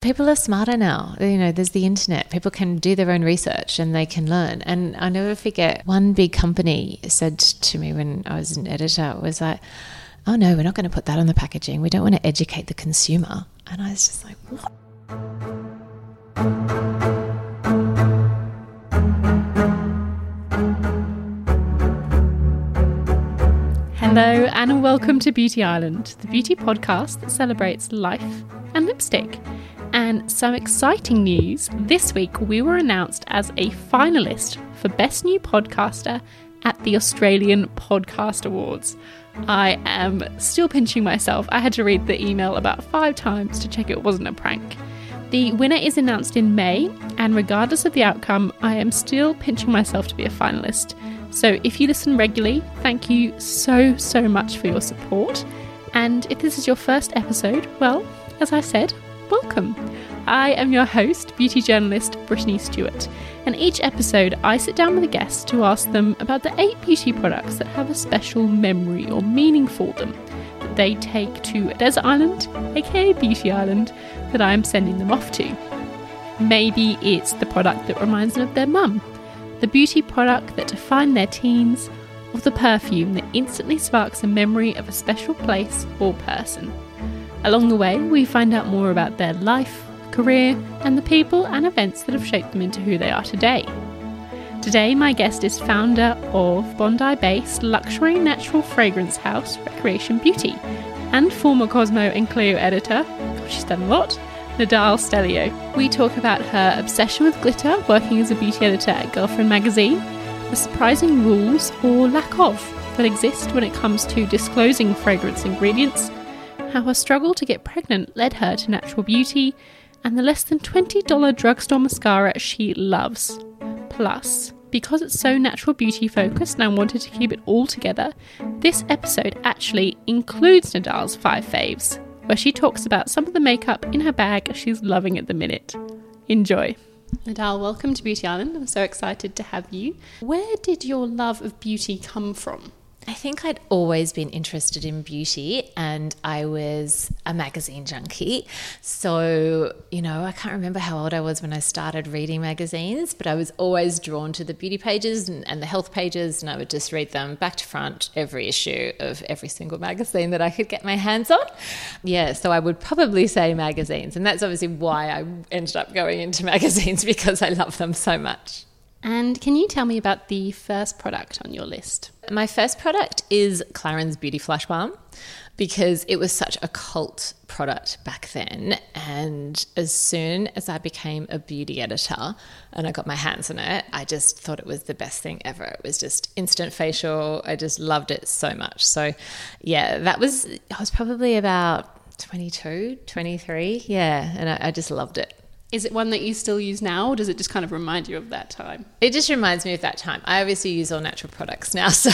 People are smarter now. You know, there's the internet. People can do their own research and they can learn. And I never forget one big company said to me when I was an editor was like, "Oh no, we're not going to put that on the packaging. We don't want to educate the consumer." And I was just like, "What?" Hello, and welcome to Beauty Island, the beauty podcast that celebrates life and lipstick. And some exciting news this week, we were announced as a finalist for Best New Podcaster at the Australian Podcast Awards. I am still pinching myself. I had to read the email about five times to check it wasn't a prank. The winner is announced in May, and regardless of the outcome, I am still pinching myself to be a finalist. So if you listen regularly, thank you so, so much for your support. And if this is your first episode, well, as I said, welcome. I am your host, beauty journalist Brittany Stewart, and each episode I sit down with a guest to ask them about the eight beauty products that have a special memory or meaning for them that they take to a desert island, aka Beauty Island, that I am sending them off to. Maybe it's the product that reminds them of their mum, the beauty product that defined their teens, or the perfume that instantly sparks a memory of a special place or person. Along the way, we find out more about their life, career, and the people and events that have shaped them into who they are today. Today, my guest is founder of Bondi based luxury natural fragrance house Recreation Beauty and former Cosmo and Cleo editor, she's done a lot, Nedahl Stelio. We talk about her obsession with glitter, working as a beauty editor at Girlfriend magazine, the surprising rules or lack of that exist when it comes to disclosing fragrance ingredients how her struggle to get pregnant led her to natural beauty, and the less than $20 drugstore mascara she loves. Plus, because it's so natural beauty focused and I wanted to keep it all together, this episode actually includes Nedahl's five faves, where she talks about some of the makeup in her bag she's loving at the minute. Enjoy. Nedahl, welcome to Beauty Island. I'm so excited to have you. Where did your love of beauty come from? I think I'd always been interested in beauty and I was a magazine junkie. So, you know, I can't remember how old I was when I started reading magazines, but I was always drawn to the beauty pages and, and the health pages, and I would just read them back to front, every issue of every single magazine that I could get my hands on. Yeah, so I would probably say magazines. And that's obviously why I ended up going into magazines because I love them so much. And can you tell me about the first product on your list? My first product is Clarins Beauty Flush Balm because it was such a cult product back then. And as soon as I became a beauty editor and I got my hands on it, I just thought it was the best thing ever. It was just instant facial. I just loved it so much. So, yeah, that was, I was probably about 22, 23. Yeah. And I, I just loved it. Is it one that you still use now, or does it just kind of remind you of that time? It just reminds me of that time. I obviously use all natural products now, so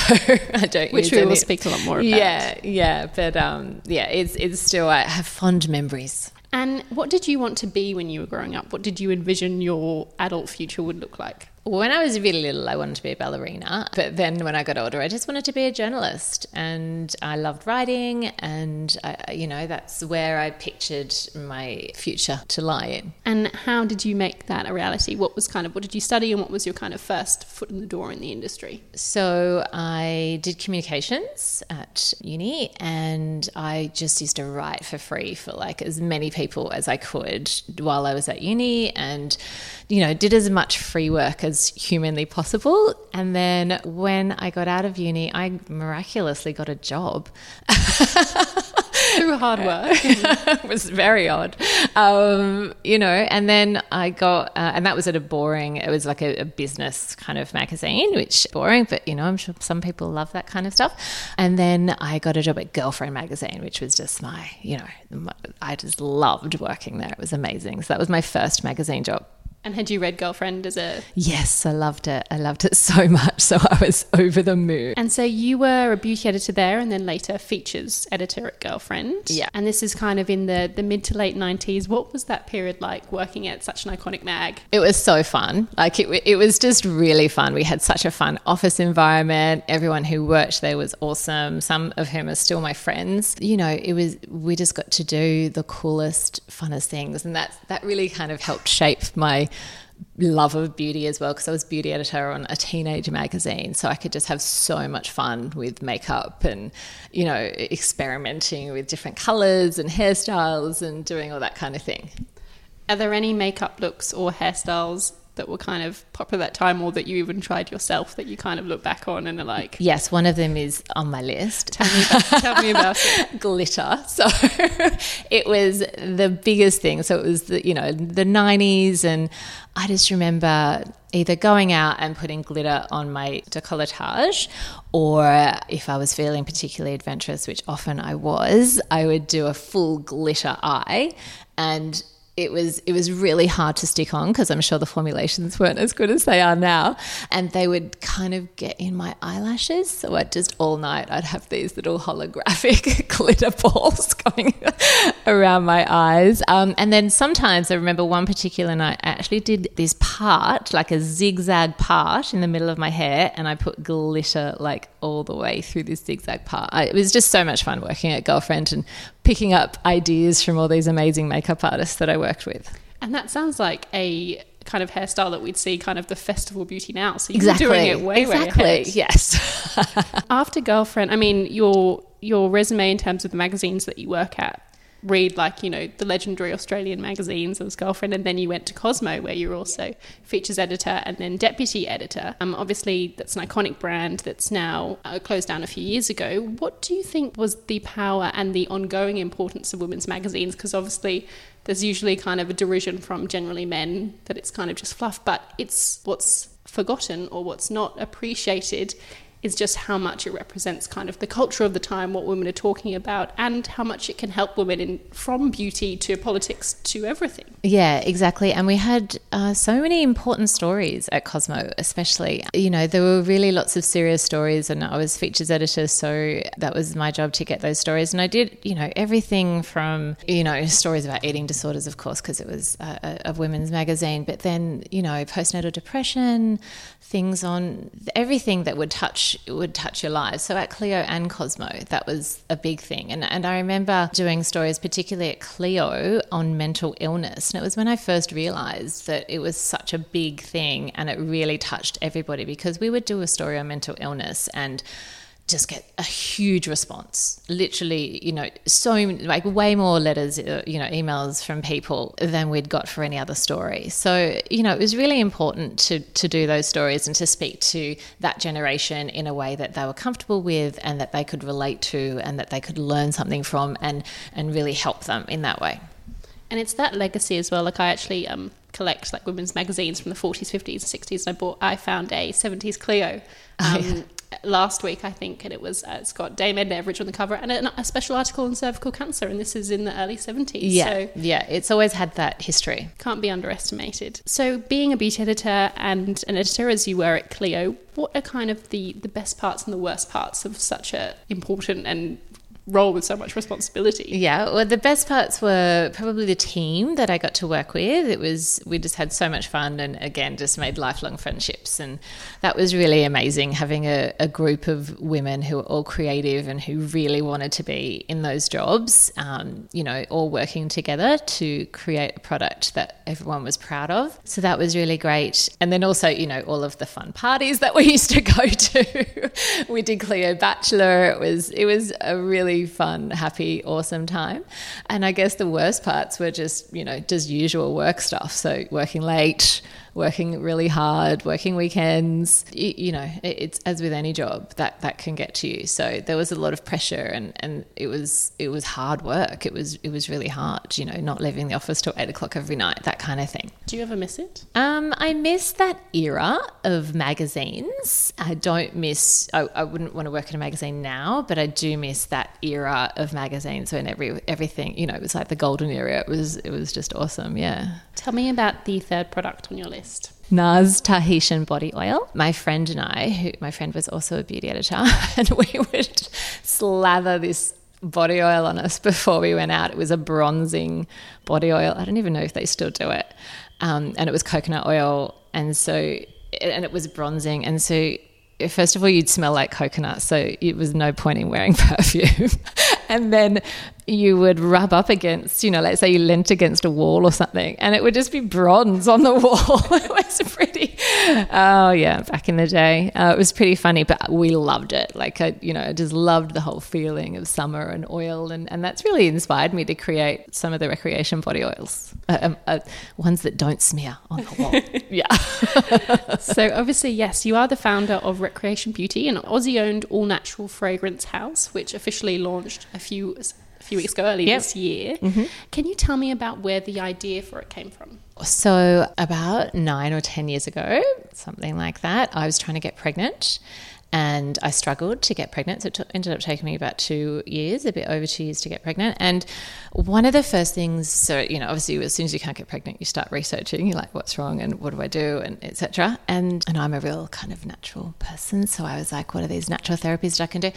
I don't. Which we any. will speak a lot more about. Yeah, yeah, but um, yeah, it's it's still I have fond memories. And what did you want to be when you were growing up? What did you envision your adult future would look like? When I was really little, I wanted to be a ballerina. But then when I got older, I just wanted to be a journalist. And I loved writing. And, I, you know, that's where I pictured my future to lie in. And how did you make that a reality? What was kind of, what did you study and what was your kind of first foot in the door in the industry? So I did communications at uni and I just used to write for free for like as many people as I could while I was at uni and, you know, did as much free work as humanly possible. And then when I got out of uni, I miraculously got a job. Through hard work. it was very odd. Um, you know, and then I got, uh, and that was at a boring, it was like a, a business kind of magazine, which boring, but you know, I'm sure some people love that kind of stuff. And then I got a job at Girlfriend magazine, which was just my, you know, my, I just loved working there. It was amazing. So that was my first magazine job. And had you read Girlfriend as a. Yes, I loved it. I loved it so much. So I was over the moon. And so you were a beauty editor there and then later features editor at Girlfriend. Yeah. And this is kind of in the, the mid to late 90s. What was that period like working at such an iconic mag? It was so fun. Like it, it was just really fun. We had such a fun office environment. Everyone who worked there was awesome. Some of whom are still my friends. You know, it was we just got to do the coolest, funnest things, and that that really kind of helped shape my love of beauty as well because I was beauty editor on a teenage magazine so I could just have so much fun with makeup and you know experimenting with different colors and hairstyles and doing all that kind of thing. Are there any makeup looks or hairstyles that were kind of popular at that time or that you even tried yourself that you kind of look back on and are like yes one of them is on my list. Tell me about, tell me about it. Glitter. So it was the biggest thing. So it was the you know the 90s and i just remember either going out and putting glitter on my decolletage or if i was feeling particularly adventurous which often i was i would do a full glitter eye and it was it was really hard to stick on because I'm sure the formulations weren't as good as they are now, and they would kind of get in my eyelashes. So I'd just all night I'd have these little holographic glitter balls going around my eyes, um, and then sometimes I remember one particular night I actually did this part like a zigzag part in the middle of my hair, and I put glitter like all the way through this zigzag part. I, it was just so much fun working at Girlfriend and picking up ideas from all these amazing makeup artists that I worked with. And that sounds like a kind of hairstyle that we'd see kind of the festival beauty now. So you're exactly. doing it way, exactly. way ahead. Yes. After Girlfriend, I mean, your your resume in terms of the magazines that you work at read like you know the legendary Australian magazines as girlfriend, and then you went to Cosmo where you're also features editor and then deputy editor. Um, obviously that's an iconic brand that's now uh, closed down a few years ago. What do you think was the power and the ongoing importance of women's magazines? Because obviously there's usually kind of a derision from generally men that it's kind of just fluff, but it's what's forgotten or what's not appreciated is just how much it represents kind of the culture of the time, what women are talking about, and how much it can help women in from beauty to politics to everything. Yeah, exactly. And we had uh, so many important stories at Cosmo, especially. You know, there were really lots of serious stories, and I was features editor, so that was my job to get those stories. And I did, you know, everything from, you know, stories about eating disorders, of course, because it was a, a women's magazine, but then, you know, postnatal depression, things on everything that would touch would touch your lives. So at Cleo and Cosmo, that was a big thing. And and I remember doing stories, particularly at Cleo, on mental illness. And it was when I first realized that it was such a big thing and it really touched everybody because we would do a story on mental illness and just get a huge response. Literally, you know, so like way more letters, uh, you know, emails from people than we'd got for any other story. So, you know, it was really important to to do those stories and to speak to that generation in a way that they were comfortable with and that they could relate to and that they could learn something from and and really help them in that way. And it's that legacy as well. Like I actually um, collect like women's magazines from the 40s, 50s, 60s. And I bought, I found a 70s Cleo. Um, oh, yeah last week, I think, and it was uh, it's got Dame Edna Everage on the cover and a, a, special article on cervical cancer, and this is in the early seventies. Yeah, so yeah, it's always had that history. Can't be underestimated. So, being a beauty editor and an editor as you were at Cleo, what are kind of the the best parts and the worst parts of such a important and role with so much responsibility. Yeah, well, the best parts were probably the team that I got to work with. It was we just had so much fun, and again, just made lifelong friendships, and that was really amazing. Having a, a group of women who were all creative and who really wanted to be in those jobs. Um, you know, all working together to create a product that everyone was proud of. So that was really great. And then also, you know, all of the fun parties that we used to go to. we did Cleo Bachelor. It was it was a really really fun, happy, awesome time. And I guess the worst parts were just, you know, just usual work stuff. So working late, working really hard, working weekends. You, you know, it, it's as with any job that that can get to you. So there was a lot of pressure, and and it was it was hard work. It was it was really hard. You know, not leaving the office till eight o'clock every night, that kind of thing. Do you ever miss it? Um, I miss that era of magazines. I don't miss. I, I wouldn't want to work in a magazine now, but I do miss that era of magazines when every everything. You know, it was like the golden era. It was it was just awesome. Yeah. Tell me about the third product on your list. NARS Tahitian body oil. My friend and I, who my friend was also a beauty editor, and we would slather this body oil on us before we went out. It was a bronzing body oil. I don't even know if they still do it. Um, and it was coconut oil, and so and it was bronzing, and so first of all you'd smell like coconut, so it was no point in wearing perfume. and then you would rub up against, you know, let's say you leant against a wall or something, and it would just be bronze on the wall. it was pretty, oh yeah, back in the day, uh, it was pretty funny, but we loved it. Like I, you know, I just loved the whole feeling of summer and oil, and and that's really inspired me to create some of the recreation body oils, uh, um, uh, ones that don't smear on the wall. yeah. so obviously, yes, you are the founder of Recreation Beauty, an Aussie-owned all-natural fragrance house, which officially launched a few a few weeks ago, early yep. this year. Mm-hmm. Can you tell me about where the idea for it came from? So, about nine or 10 years ago, something like that, I was trying to get pregnant and I struggled to get pregnant. So it t- ended up taking me about two years, a bit over two years to get pregnant. And one of the first things, so you know, obviously, as soon as you can't get pregnant, you start researching. You're like, what's wrong, and what do I do, and etc. And and I'm a real kind of natural person, so I was like, what are these natural therapies that I can do?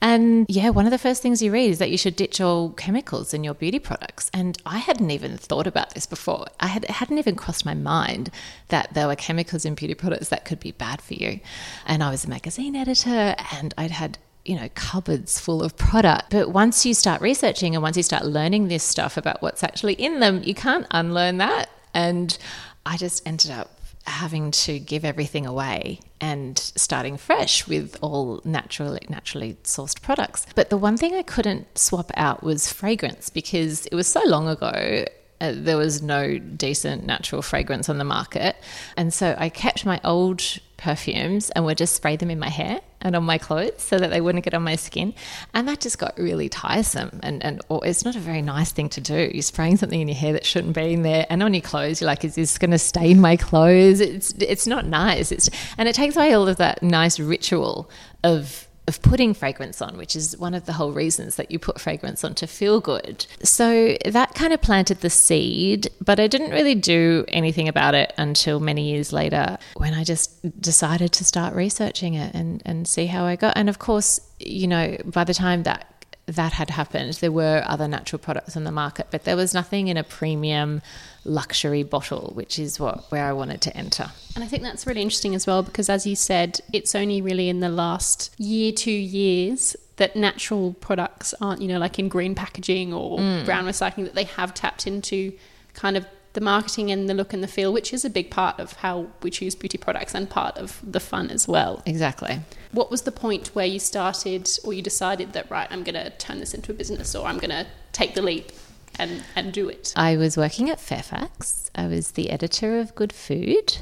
And yeah, one of the first things you read is that you should ditch all chemicals in your beauty products. And I hadn't even thought about this before. I had hadn't even crossed my mind that there were chemicals in beauty products that could be bad for you. And I was a magazine editor and I'd had you know, cupboards full of product. But once you start researching and once you start learning this stuff about what's actually in them, you can't unlearn that. And I just ended up having to give everything away and starting fresh with all naturally naturally sourced products. But the one thing I couldn't swap out was fragrance because it was so long ago uh, there was no decent natural fragrance on the market. And so I kept my old perfumes and would just spray them in my hair and on my clothes so that they wouldn't get on my skin. And that just got really tiresome. And, and it's not a very nice thing to do. You're spraying something in your hair that shouldn't be in there and on your clothes. You're like, is this going to stain my clothes? It's, it's not nice. It's, and it takes away all of that nice ritual of of putting fragrance on, which is one of the whole reasons that you put fragrance on to feel good. So that kind of planted the seed, but I didn't really do anything about it until many years later when I just decided to start researching it and, and see how I got. And of course, you know, by the time that that had happened, there were other natural products on the market, but there was nothing in a premium luxury bottle, which is what where I wanted to enter. And I think that's really interesting as well because as you said, it's only really in the last year, two years that natural products aren't, you know, like in green packaging or mm. brown recycling that they have tapped into kind of the marketing and the look and the feel, which is a big part of how we choose beauty products and part of the fun as well. Exactly. What was the point where you started or you decided that, right, I'm going to turn this into a business or I'm going to take the leap and, and do it? I was working at Fairfax. I was the editor of Good Food.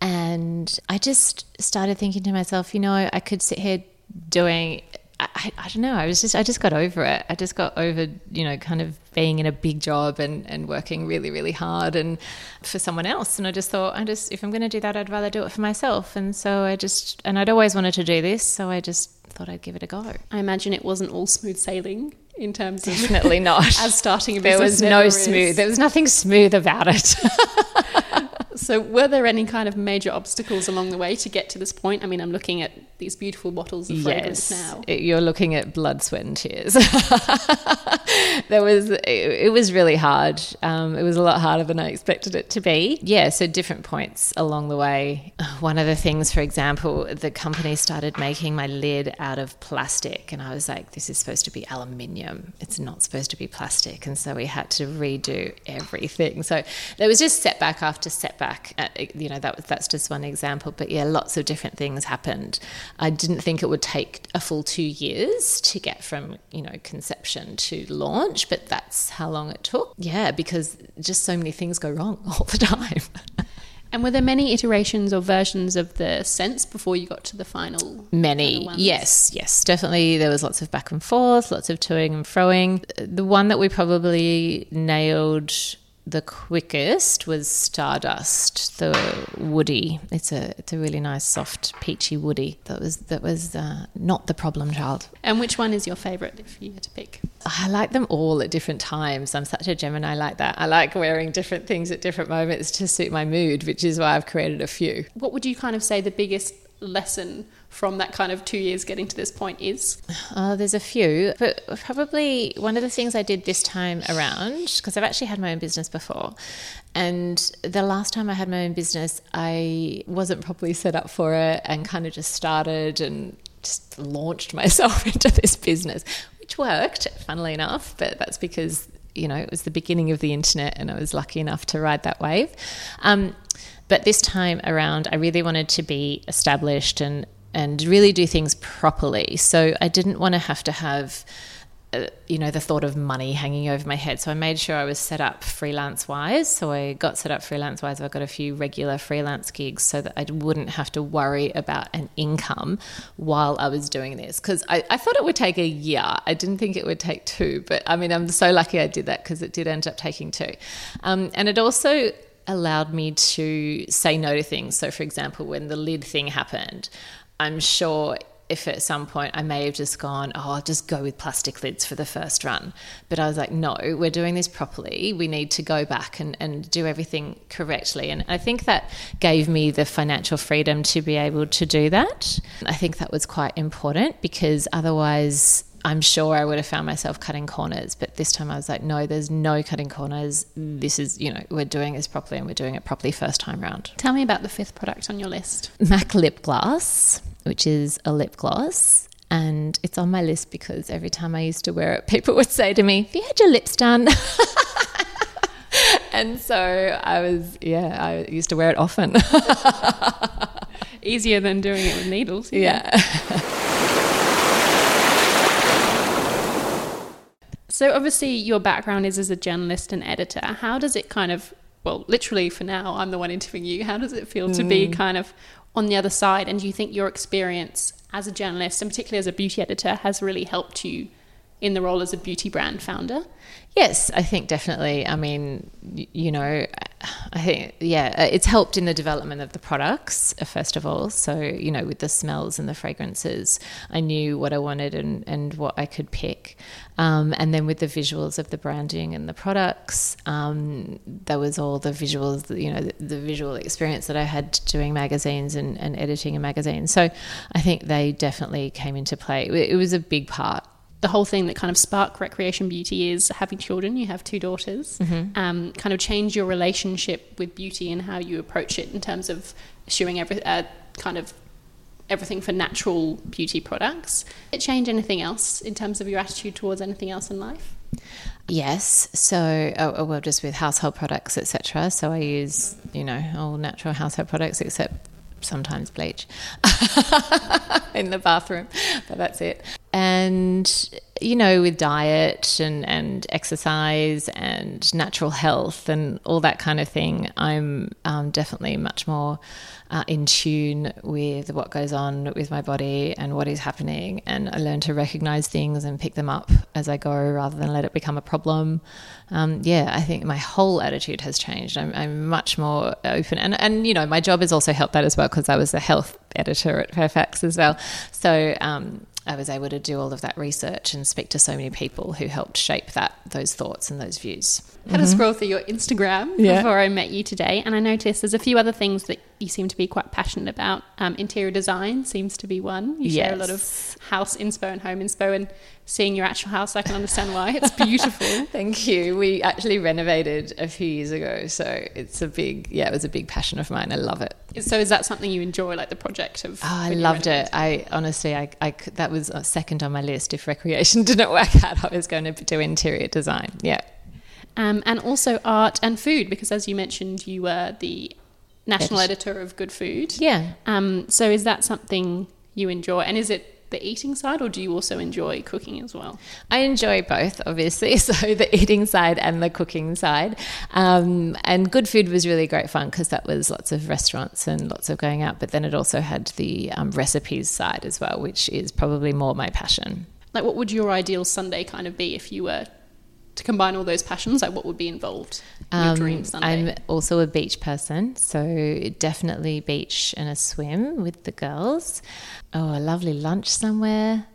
And I just started thinking to myself, you know, I could sit here doing I, I, don't know. I was just I just got over it. I just got over you know kind of being in a big job and, and working really really hard and for someone else. And I just thought I just if I'm going to do that, I'd rather do it for myself. And so I just and I'd always wanted to do this, so I just thought I'd give it a go. I imagine it wasn't all smooth sailing in terms of definitely not as starting a business. There was no smooth. There was nothing smooth about it. So, were there any kind of major obstacles along the way to get to this point? I mean, I'm looking at these beautiful bottles of fragrance yes, now. You're looking at blood, sweat, and tears. there was it, it, was really hard. Um, it was a lot harder than I expected it to be. Yeah, so different points along the way. One of the things, for example, the company started making my lid out of plastic, and I was like, "This is supposed to be aluminium. It's not supposed to be plastic." And so we had to redo everything. So there was just setback after setback. At, uh, you know, that was, that's just one example. But yeah, lots of different things happened. I didn't think it would take a full two years to get from, you know, conception to launch, but that's how long it took. Yeah, because just so many things go wrong all the time. And were there many iterations or versions of the sense before you got to the final? Many, final yes, yes, definitely. There was lots of back and forth, lots of toing and froing. The one that we probably nailed the quickest was Stardust, the woody. It's a it's a really nice, soft, peachy woody. That was that was uh, not the problem child. And which one is your favourite if you had to pick? I like them all at different times. I'm such a Gemini like that. I like wearing different things at different moments to suit my mood, which is why I've created a few. What would you kind of say the biggest lesson from that kind of two years getting to this point is? Uh, there's a few, but probably one of the things I did this time around, because I've actually had my own business before, and the last time I had my own business, I wasn't properly set up for it and kind of just started and just launched myself into this business, which worked, funnily enough, but that's because you know, it was the beginning of the internet and I was lucky enough to ride that wave. Um, but this time around, I really wanted to be established and, and really do things properly. So I didn't want to have to have, uh, you know, the thought of money hanging over my head. So I made sure I was set up freelance wise. So I got set up freelance wise. I got a few regular freelance gigs so that I wouldn't have to worry about an income while I was doing this. Because I, I thought it would take a year. I didn't think it would take two. But I mean, I'm so lucky I did that because it did end up taking two. Um, and it also allowed me to say no to things. So, for example, when the lid thing happened, I'm sure if at some point I may have just gone, oh, I'll just go with plastic lids for the first run. But I was like, no, we're doing this properly. We need to go back and, and do everything correctly. And I think that gave me the financial freedom to be able to do that. I think that was quite important because otherwise, I'm sure I would have found myself cutting corners, but this time I was like, no, there's no cutting corners. Mm. This is, you know, we're doing this properly and we're doing it properly first time round. Tell me about the fifth product on your list. MAC Lip Gloss, which is a lip gloss. And it's on my list because every time I used to wear it, people would say to me, Have you had your lips done? and so I was, yeah, I used to wear it often. Easier than doing it with needles. yeah. So obviously your background is as a journalist and editor. How does it kind of well, literally for now, I'm the one interviewing you. How does it feel to be mm. kind of on the other side? And do you think your experience as a journalist, and particularly as a beauty editor, has really helped you in the role as a beauty brand founder? Yes, I think definitely. I mean, you know, I think, yeah, uh, it's helped in the development of the products, uh, first of all. So, you know, with the smells and the fragrances, I knew what I wanted and, and what I could pick. Um, and then with the visuals of the branding and the products, um, there was all the visuals, you know, the, the visual experience that I had doing magazines and, and editing a magazine. So I think they definitely came into play. It, it was a big part the whole thing that kind of spark recreation beauty is having children. You have two daughters. Um, kind of change your relationship with beauty and how you approach it in terms of eschewing every uh, kind of everything for natural beauty products. Did it change anything else in terms of your attitude towards anything else in life? Yes. So, oh, oh, well, just with household products, etc. So I use, you know, all natural household products except sometimes bleach in the bathroom, but that's it. And you know, with diet and and exercise and natural health and all that kind of thing, I'm um, definitely much more uh, in tune with what goes on with my body and what is happening. And I learn to recognize things and pick them up as I go rather than let it become a problem. Um, yeah, I think my whole attitude has changed. I'm, I'm much more open. And, and, you know, my job has also helped that as well because I was the health editor at Fairfax as well. So, um, I was able to do all of that research and speak to so many people who helped shape that those thoughts and those views. I had a scroll through your Instagram Yeah. before I met you today, and I noticed there's a few other things that you seem to be quite passionate about. Um, interior design seems to be one. You share a lot of house inspo and home inspo, and seeing your actual house, I can understand why. It's beautiful. Thank you. We actually renovated a few years ago, so it's a big yeah, it was a big passion of mine. I love it. So is that something you enjoy, like the project of? Oh, I loved it. I honestly, I, I that was uh, second on my list. If recreation didn't work out, I was going to do interior design. Yeah. Um, and also art and food, because as you mentioned, you were the national Editor. editor of Good Food. Yeah. Um, so is that something you enjoy? And is it the eating side, or do you also enjoy cooking as well? I enjoy both, obviously. So the eating side and the cooking side. Um, and good food was really great fun because that was lots of restaurants and lots of going out. But then it also had the um, recipes side as well, which is probably more my passion. Like, what would your ideal Sunday kind of be if you were to combine all those passions? Like, what would be involved in your Um, dream Sunday? I'm also a beach person, so definitely beach and a swim with the girls. Oh, a lovely lunch somewhere,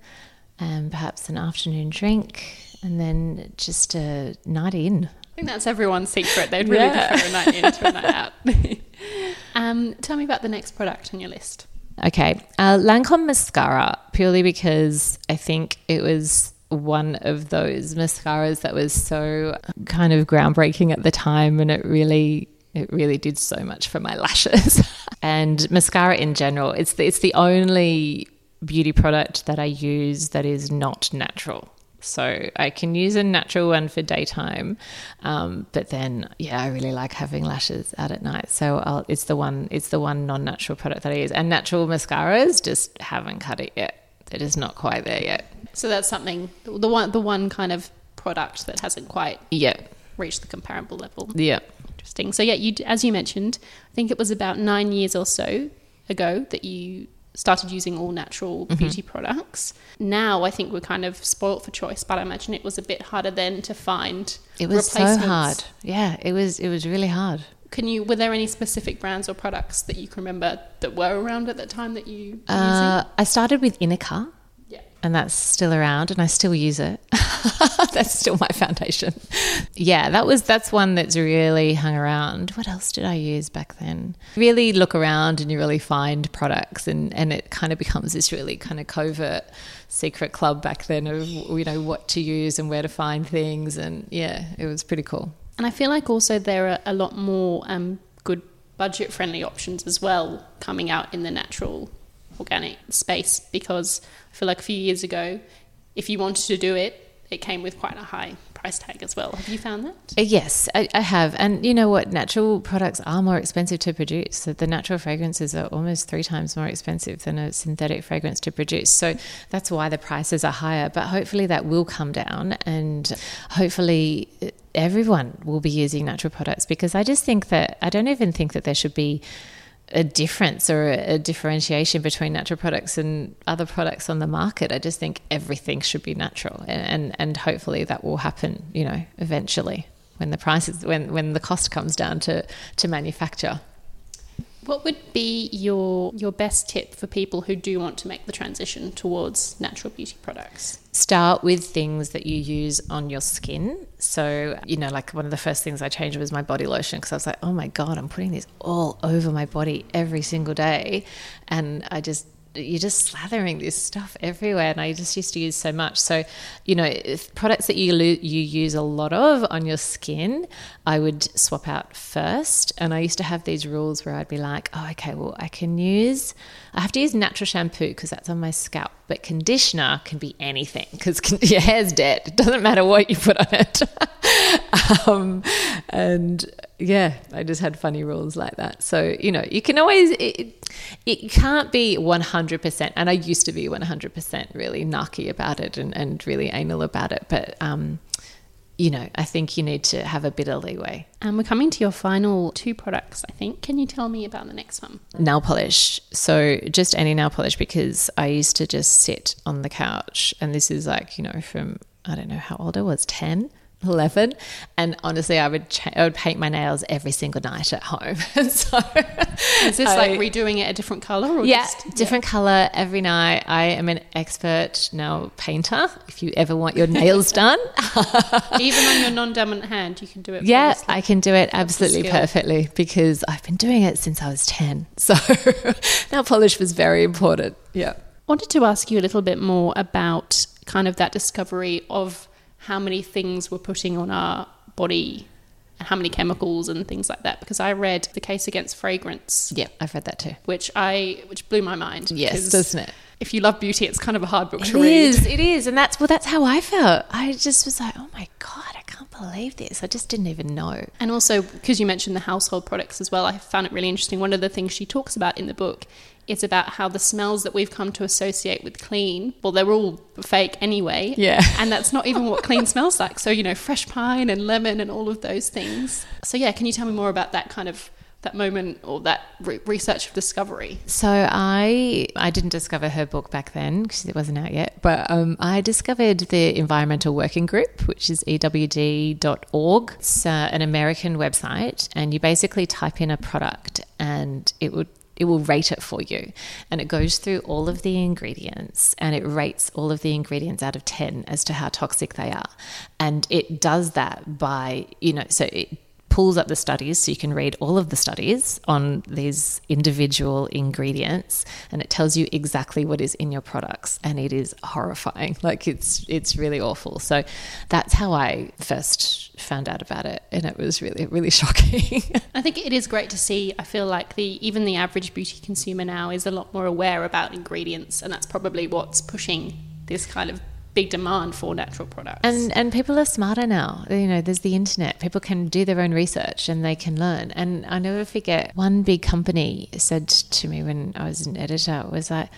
and perhaps an afternoon drink, and then just a night in. I think that's everyone's secret. They'd really Yeah. prefer a night in to a night out. um, tell me about the next product on your list. Okay, uh, Lancome mascara, purely because I think it was one of those mascaras that was so kind of groundbreaking at the time, and it really. It really did so much for my lashes, and mascara in general. It's the, it's the only beauty product that I use that is not natural. So I can use a natural one for daytime, um, but then yeah, I really like having lashes out at night. So I'll, it's the one it's the one non natural product that I use. And natural mascaras just haven't cut it yet. They're just not quite there yet. So that's something the one the one kind of product that hasn't quite Yeah, reached the comparable level. yeah, Interesting. So yeah, you as you mentioned, I think it was about nine years or so ago that you started using all natural Mm-hmm. beauty products. Now I think we're kind of spoilt for choice, but I imagine it was a bit harder then to find. it was so hard. Yeah, it was it was really hard. Can you? Were there any specific brands or products that you can remember that were around at that time that you were Uh, I started with Inika. Yeah. and that's still around and I still use it. that's still my foundation. Yeah, that was that's one that's really hung around. What else did I use back then? Really look around and you really find products and and it kind of becomes this really kind of covert secret club back then of you know what to use and where to find things and yeah, it was pretty cool. And I feel like also there are a lot more um, good budget friendly options as well coming out in the natural organic space because I feel like a few years ago, if you wanted to do it, it came with quite a high price tag as well. Have you found that? Uh, Yes, I, I have. And you know what? Natural products are more expensive to produce. The natural fragrances are almost three times more expensive than a synthetic fragrance to produce. So that's why the prices are higher. But hopefully that will come down and hopefully uh, everyone will be using natural products because I just think that I don't even think that there should be a difference or a, a differentiation between natural products and other products on the market. I just think everything should be natural, and and, and hopefully that will happen. You know, eventually when the prices when when the cost comes down to to manufacture. What would be your your best tip for people who do want to make the transition towards natural beauty products? Start with things that you use on your skin. So, you know, like one of the first things I changed was my body lotion because I was like, oh my God, I'm putting this all over my body every single day. And I just, you're just slathering this stuff everywhere. And I just used to use so much. So, you know, products that you, lo- you use a lot of on your skin, I would swap out first. And I used to have these rules where I'd be like, oh, okay, well, I can use, I have to use natural shampoo because that's on my scalp. But conditioner can be anything because your hair's dead. It doesn't matter what you put on it. um, and yeah, I just had funny rules like that. So, you know, you can always, it, it can't be 100%. And I used to be 100% really narky about it and, and really anal about it. But, um, you know, I think you need to have a bit of leeway. And we're coming to your final two products, I think. Can you tell me about the next one? Nail polish. So just any nail polish because I used to just sit on the couch. And this is like, you know, from, I don't know how old I was, 10. 11 and honestly I would cha- I would paint my nails every single night at home and so Is this I- like redoing it a different color or yeah just different color every night I am an expert nail painter if you ever want your nails done even on your non-dominant hand you can do it Yeah, flawlessly. I can do it absolutely perfectly because I've been doing it since I was 10. So nail polish was very important. Yeah. wanted to ask you a little bit more about kind of that discovery of how many things we're putting on our body and how many chemicals and things like that because I read the case against fragrance Yeah, I've read that too. which I which blew my mind Yes, doesn't it? if you love beauty it's kind of a hard book It to read is, it is. And that's, well, that's how I felt. I just was like, oh my God, I can't believe this. I just didn't even know. And also, because you mentioned the household products as well, I found it really interesting. One of the things she talks about in the book is about how the smells that we've come to associate with clean, well, they're all fake anyway. Yeah. And that's not even what clean smells like. So, you know, fresh pine and lemon and all of those things. So, yeah, can you tell me more about that kind of that moment or that re- research of discovery? So I I didn't discover her book back then because it wasn't out yet, but um, I discovered the Environmental Working Group, which is ewg.org. It's uh, an American website, and you basically type in a product, and it would it will rate it for you. And it goes through all of the ingredients and it rates all of the ingredients out of 10 as to how toxic they are. And it does that by you know so it pulls up the studies so you can read all of the studies on these individual ingredients and it tells you exactly what is in your products and it is horrifying. Like it's it's really awful. So that's how i first found out about it and it was really really shocking. I think it is great to see. I feel like the even the average beauty consumer now is a lot more aware about ingredients, and that's probably what's pushing this kind of big demand for natural products. And and people are smarter now. You know, there's the internet. People can do their own research and they can learn. And I never forget one big company said to me when I was an editor was like,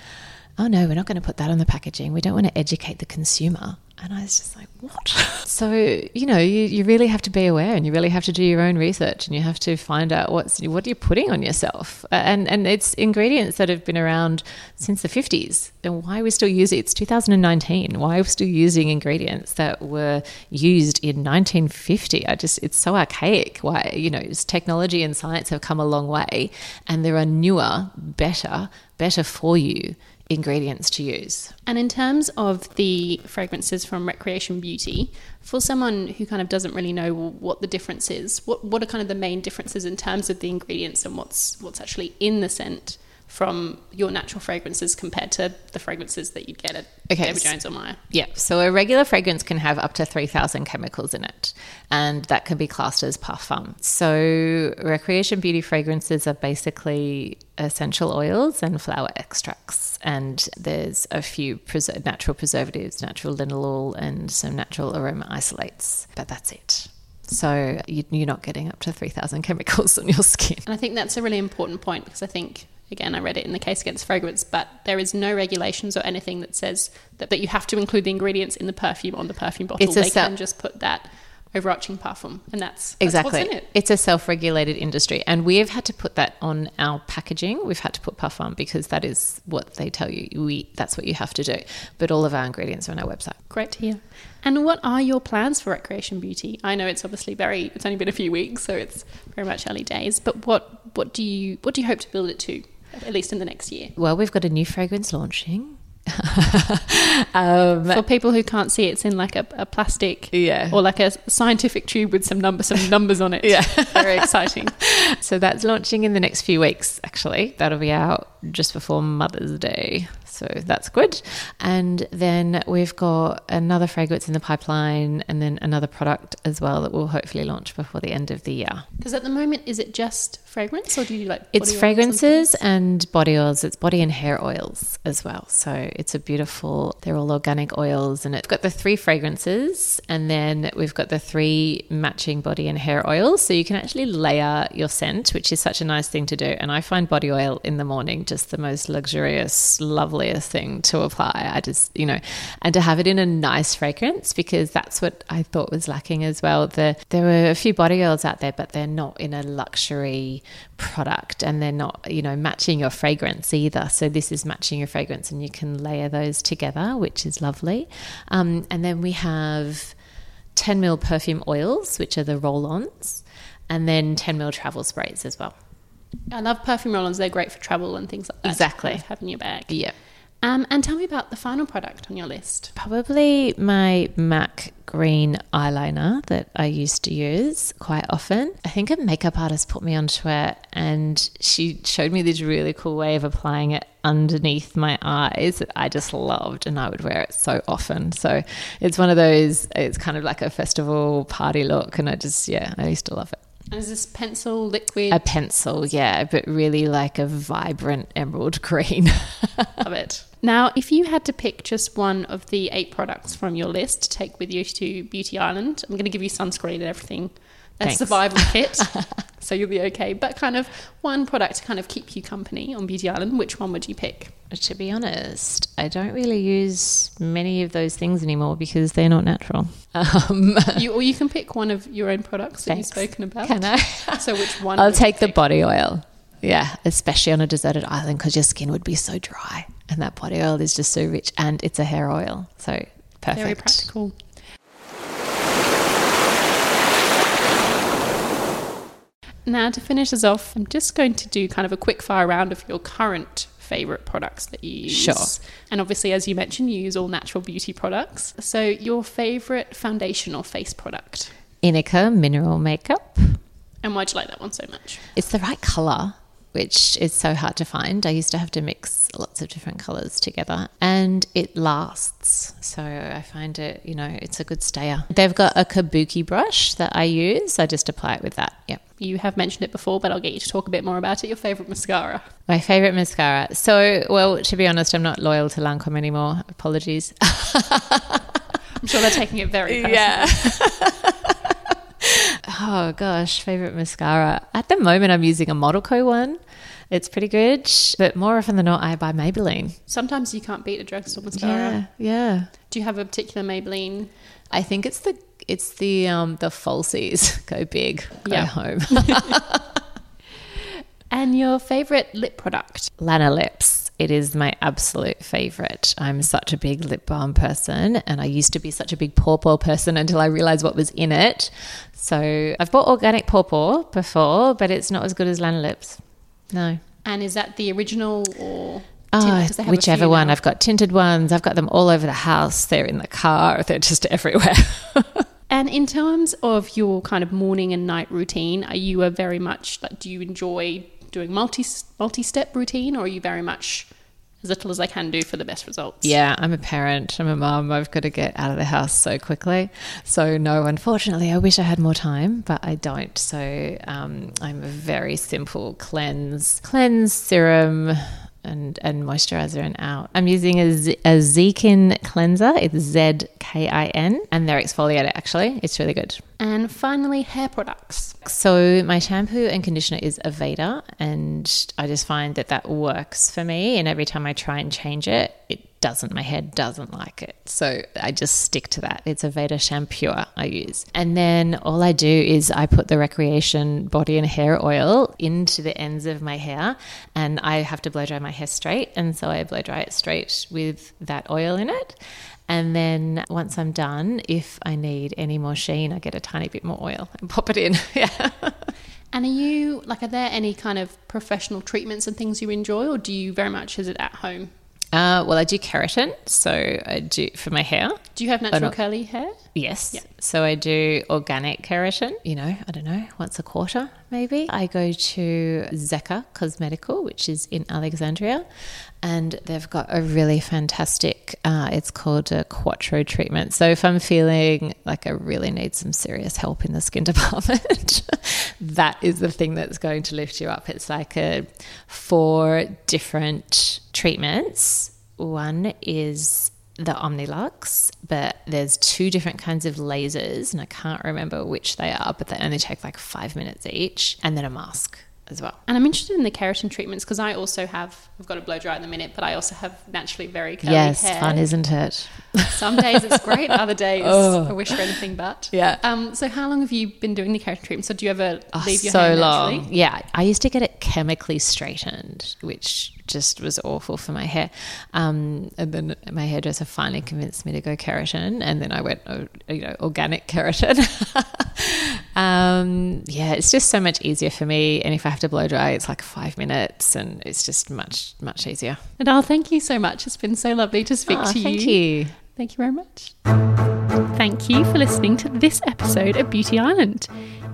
"Oh no, we're not going to put that on the packaging. We don't want to educate the consumer." And I was just like, what? so, you know, you, you really have to be aware and you really have to do your own research and you have to find out what's what are you're putting on yourself. And and it's ingredients that have been around since the 50s. And why we still use it? It's 2019. Why are we still using ingredients that were used in 1950? I just it's so archaic. Why, you know, technology and science have come a long way and there are newer, better, better for you ingredients to use. And in terms of the fragrances from Recreation Beauty, for someone who kind of doesn't really know what the difference is, what what are kind of the main differences in terms of the ingredients and what's what's actually in the scent? From your natural fragrances compared to the fragrances that you'd get at okay, David Jones or Myer? Yeah, so a regular fragrance can have up to 3,000 chemicals in it, and that can be classed as parfum. So recreation beauty fragrances are basically essential oils and flower extracts, and there's a few pres- natural preservatives, natural linalool, and some natural aroma isolates, but that's it. So you're not getting up to 3,000 chemicals on your skin. And I think that's a really important point because I think again, I read it in the case against fragrance, but there is no regulations or anything that says that, that you have to include the ingredients in the perfume on the perfume bottle. It's they can just put that overarching parfum, and that's, that's exactly it. It's a self-regulated industry, and we have had to put that on our packaging. We've had to put parfum because that is what they tell you. We that's what you have to do. But all of our ingredients are on our website. Great to hear. And what are your plans for Recreation Beauty? I know it's obviously very. It's only been a few weeks, so it's very much early days. But what what do you what do you hope to build it to? At least in the next year? Well, we've got a new fragrance launching. um, For people who can't see, it's in like a, a, plastic, yeah, or like a scientific tube with some numbers, some numbers on it. yeah, very exciting. so that's launching in the next few weeks. Actually, that'll be out just before Mother's Day. So that's good. And then we've got another fragrance in the pipeline and then another product as well that we'll hopefully launch before the end of the year. Because at the moment, is it just fragrance or do you like It's fragrances and, and body oils. It's body and hair oils as well. So it's a beautiful, they're all organic oils and it's got the three fragrances and then we've got the three matching body and hair oils. So you can actually layer your scent, which is such a nice thing to do. And I find body oil in the morning just the most luxurious, lovely thing to apply. I just, you know, and to have it in a nice fragrance because that's what I thought was lacking as well. The, there were a few body oils out there, but they're not in a luxury product and they're not, you know, matching your fragrance either. So this is matching your fragrance and you can layer those together, which is lovely. Um, and then we have 10 ml perfume oils, which are the roll ons, and then 10 ml travel sprays as well. I love perfume roll-ons. They're great for travel and things like that. Exactly. Have in your bag. Yeah. Um, and tell me about the final product on your list. Probably my MAC green eyeliner that I used to use quite often. I think a makeup artist put me onto it and she showed me this really cool way of applying it underneath my eyes that I just loved and I would wear it so often. So it's one of those, it's kind of like a festival party look and I just, yeah, I used to love it. And is this pencil, liquid? A pencil, yeah, but really like a vibrant emerald green. Love it. Now, if you had to pick just one of the eight products from your list to take with you to Beauty Island, I'm going to give you sunscreen and everything. A Thanks. survival kit, so you'll be okay. But kind of one product to kind of keep you company on Beauty Island. Which one would you pick? to be honest, I don't really use many of those things anymore because they're not natural. Um, You, or you can pick one of your own products that Thanks. you've spoken about. can I? So which one? I'll take the body oil. Yeah, especially on a deserted island because your skin would be so dry, and that body oil is just so rich, and it's a hair oil, so perfect. Very practical. Now, to finish us off, I'm just going to do kind of a quick fire round of your current favourite products that you use. Sure. And obviously, as you mentioned, you use all natural beauty products. So, your favourite foundation or face product? Inika mineral makeup. And why'd you like that one so much? It's the right color, which is so hard to find. I used to have to mix lots of different colors together, and it lasts. So I find it, you know, it's a good stayer. They've got a kabuki brush that I use. I just apply it with that. Yep. You have mentioned it before, but I'll get you to talk a bit more about it. Your favourite mascara? My favorite mascara. So, well, to be honest, I'm not loyal to Lancome anymore. Apologies. I'm sure they're taking it very personally. Oh gosh, favorite mascara. At the moment, I'm using a Model Co one. It's pretty good, but more often than not, I buy Maybelline. Sometimes you can't beat a drugstore mascara. Yeah, yeah. Do you have a particular Maybelline? I think it's the it's the um the falsies go big, go Yeah. home. And your favourite lip product? Lanolips. It is my absolute favorite. I'm such a big lip balm person, and I used to be such a big pawpaw person until I realized what was in it. So I've bought organic pawpaw before, but it's not as good as Lanolips. No. And is that the original or ah, Oh, tint- 'cause they have a whichever one. now. I've got tinted ones. I've got them all over the house. They're in the car. They're just everywhere. And in terms of your kind of morning and night routine, are you a very much like do you enjoy doing multi multi step routine, or are you very much as little as I can do for the best results? yeah, I'm a parent. I'm a mum. I've got to get out of the house so quickly. So no, unfortunately, I wish I had more time, but I don't. So um, I'm a very simple cleanse, cleanse serum. And, and moisturizer and out. I'm using a, Zekin cleanser. It's Z K I N, and they're exfoliator. Actually, it's really good. And finally, hair products. So my shampoo and conditioner is Aveda, and I just find that that works for me. And every time I try and change it, it doesn't. My hair doesn't like it, so I just stick to that. It's Aveda shampoo I use, and then all I do is I put the Recreation body and hair oil into the ends of my hair, and I have to blow dry my hair straight, and so I blow dry it straight with that oil in it. And then once I'm done, if I need any more sheen, I get a tiny bit more oil and pop it in. yeah. And are you like, are there any kind of professional treatments and things you enjoy, or do you very much is it at home? Uh, well, I do keratin, so I do for my hair. Do you have natural curly hair? Yes. Yeah. So I do organic keratin, you know, I don't know, once a quarter maybe. I go to Zeka Cosmetical, which is in Alexandria, and they've got a really fantastic, uh, it's called a Quattro treatment. So if I'm feeling like I really need some serious help in the skin department, that is the thing that's going to lift you up. It's like a four different treatments. One is the Omnilux, but there's two different kinds of lasers, and I can't remember which they are, but they only take like five minutes each, and then a mask as well. And I'm interested in the keratin treatments because I also have, I've got a blow dry in the minute, but I also have naturally very curly hair. yes, fun, isn't it? Some days it's great, other days Oh. I wish for anything but. Yeah. Um, so how long have you been doing the keratin treatment? So do you ever Oh, leave your so hair long. Yeah, I used to get it chemically straightened, which just was awful for my hair. Um, and then my hairdresser finally convinced me to go keratin, and then I went, oh, you know, organic keratin. um, yeah, it's just so much easier for me. And if I have to blow dry, it's like five minutes, and it's just much much easier. Nedahl, thank you so much. It's been so lovely to speak Oh, to you. thank you. Thank you very much. Thank you for listening to this episode of Beauty Island.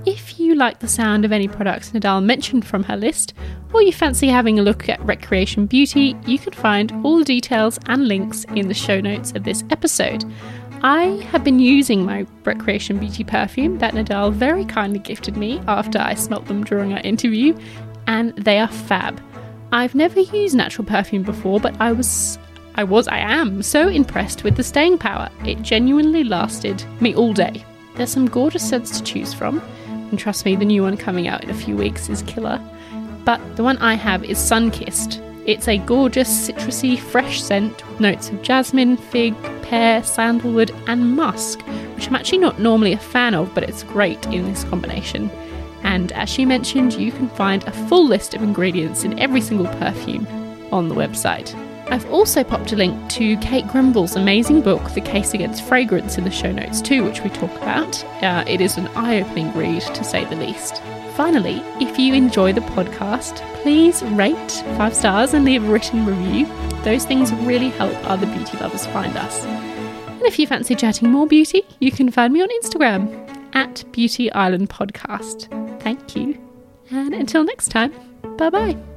If you like the sound of any products Nedahl mentioned from her list, or you fancy having a look at Recreation Beauty, you can find all the details and links in the show notes of this episode. I have been using my Recreation Beauty perfume that Nedahl very kindly gifted me after I smelt them during our interview, and they are fab. I've never used natural perfume before, but I was I was I am so impressed with the staying power. It genuinely lasted me all day. There's some gorgeous scents to choose from, and trust me, the new one coming out in a few weeks is killer. But the one I have is Sunkissed. It's a gorgeous, citrusy, fresh scent with notes of jasmine, fig, pear, sandalwood, and musk, which I'm actually not normally a fan of, but it's great in this combination. And as she mentioned, you can find a full list of ingredients in every single perfume on the website. I've also popped a link to Kate Grenville's amazing book, The Case Against Fragrance, in the show notes too, which we talk about. Uh, it is an eye opening read, to say the least. Finally, if you enjoy the podcast, please rate five stars and leave a written review. Those things really help other beauty lovers find us. And if you fancy chatting more beauty, you can find me on Instagram at Beauty Island Podcast. Thank you. And until next time, bye bye.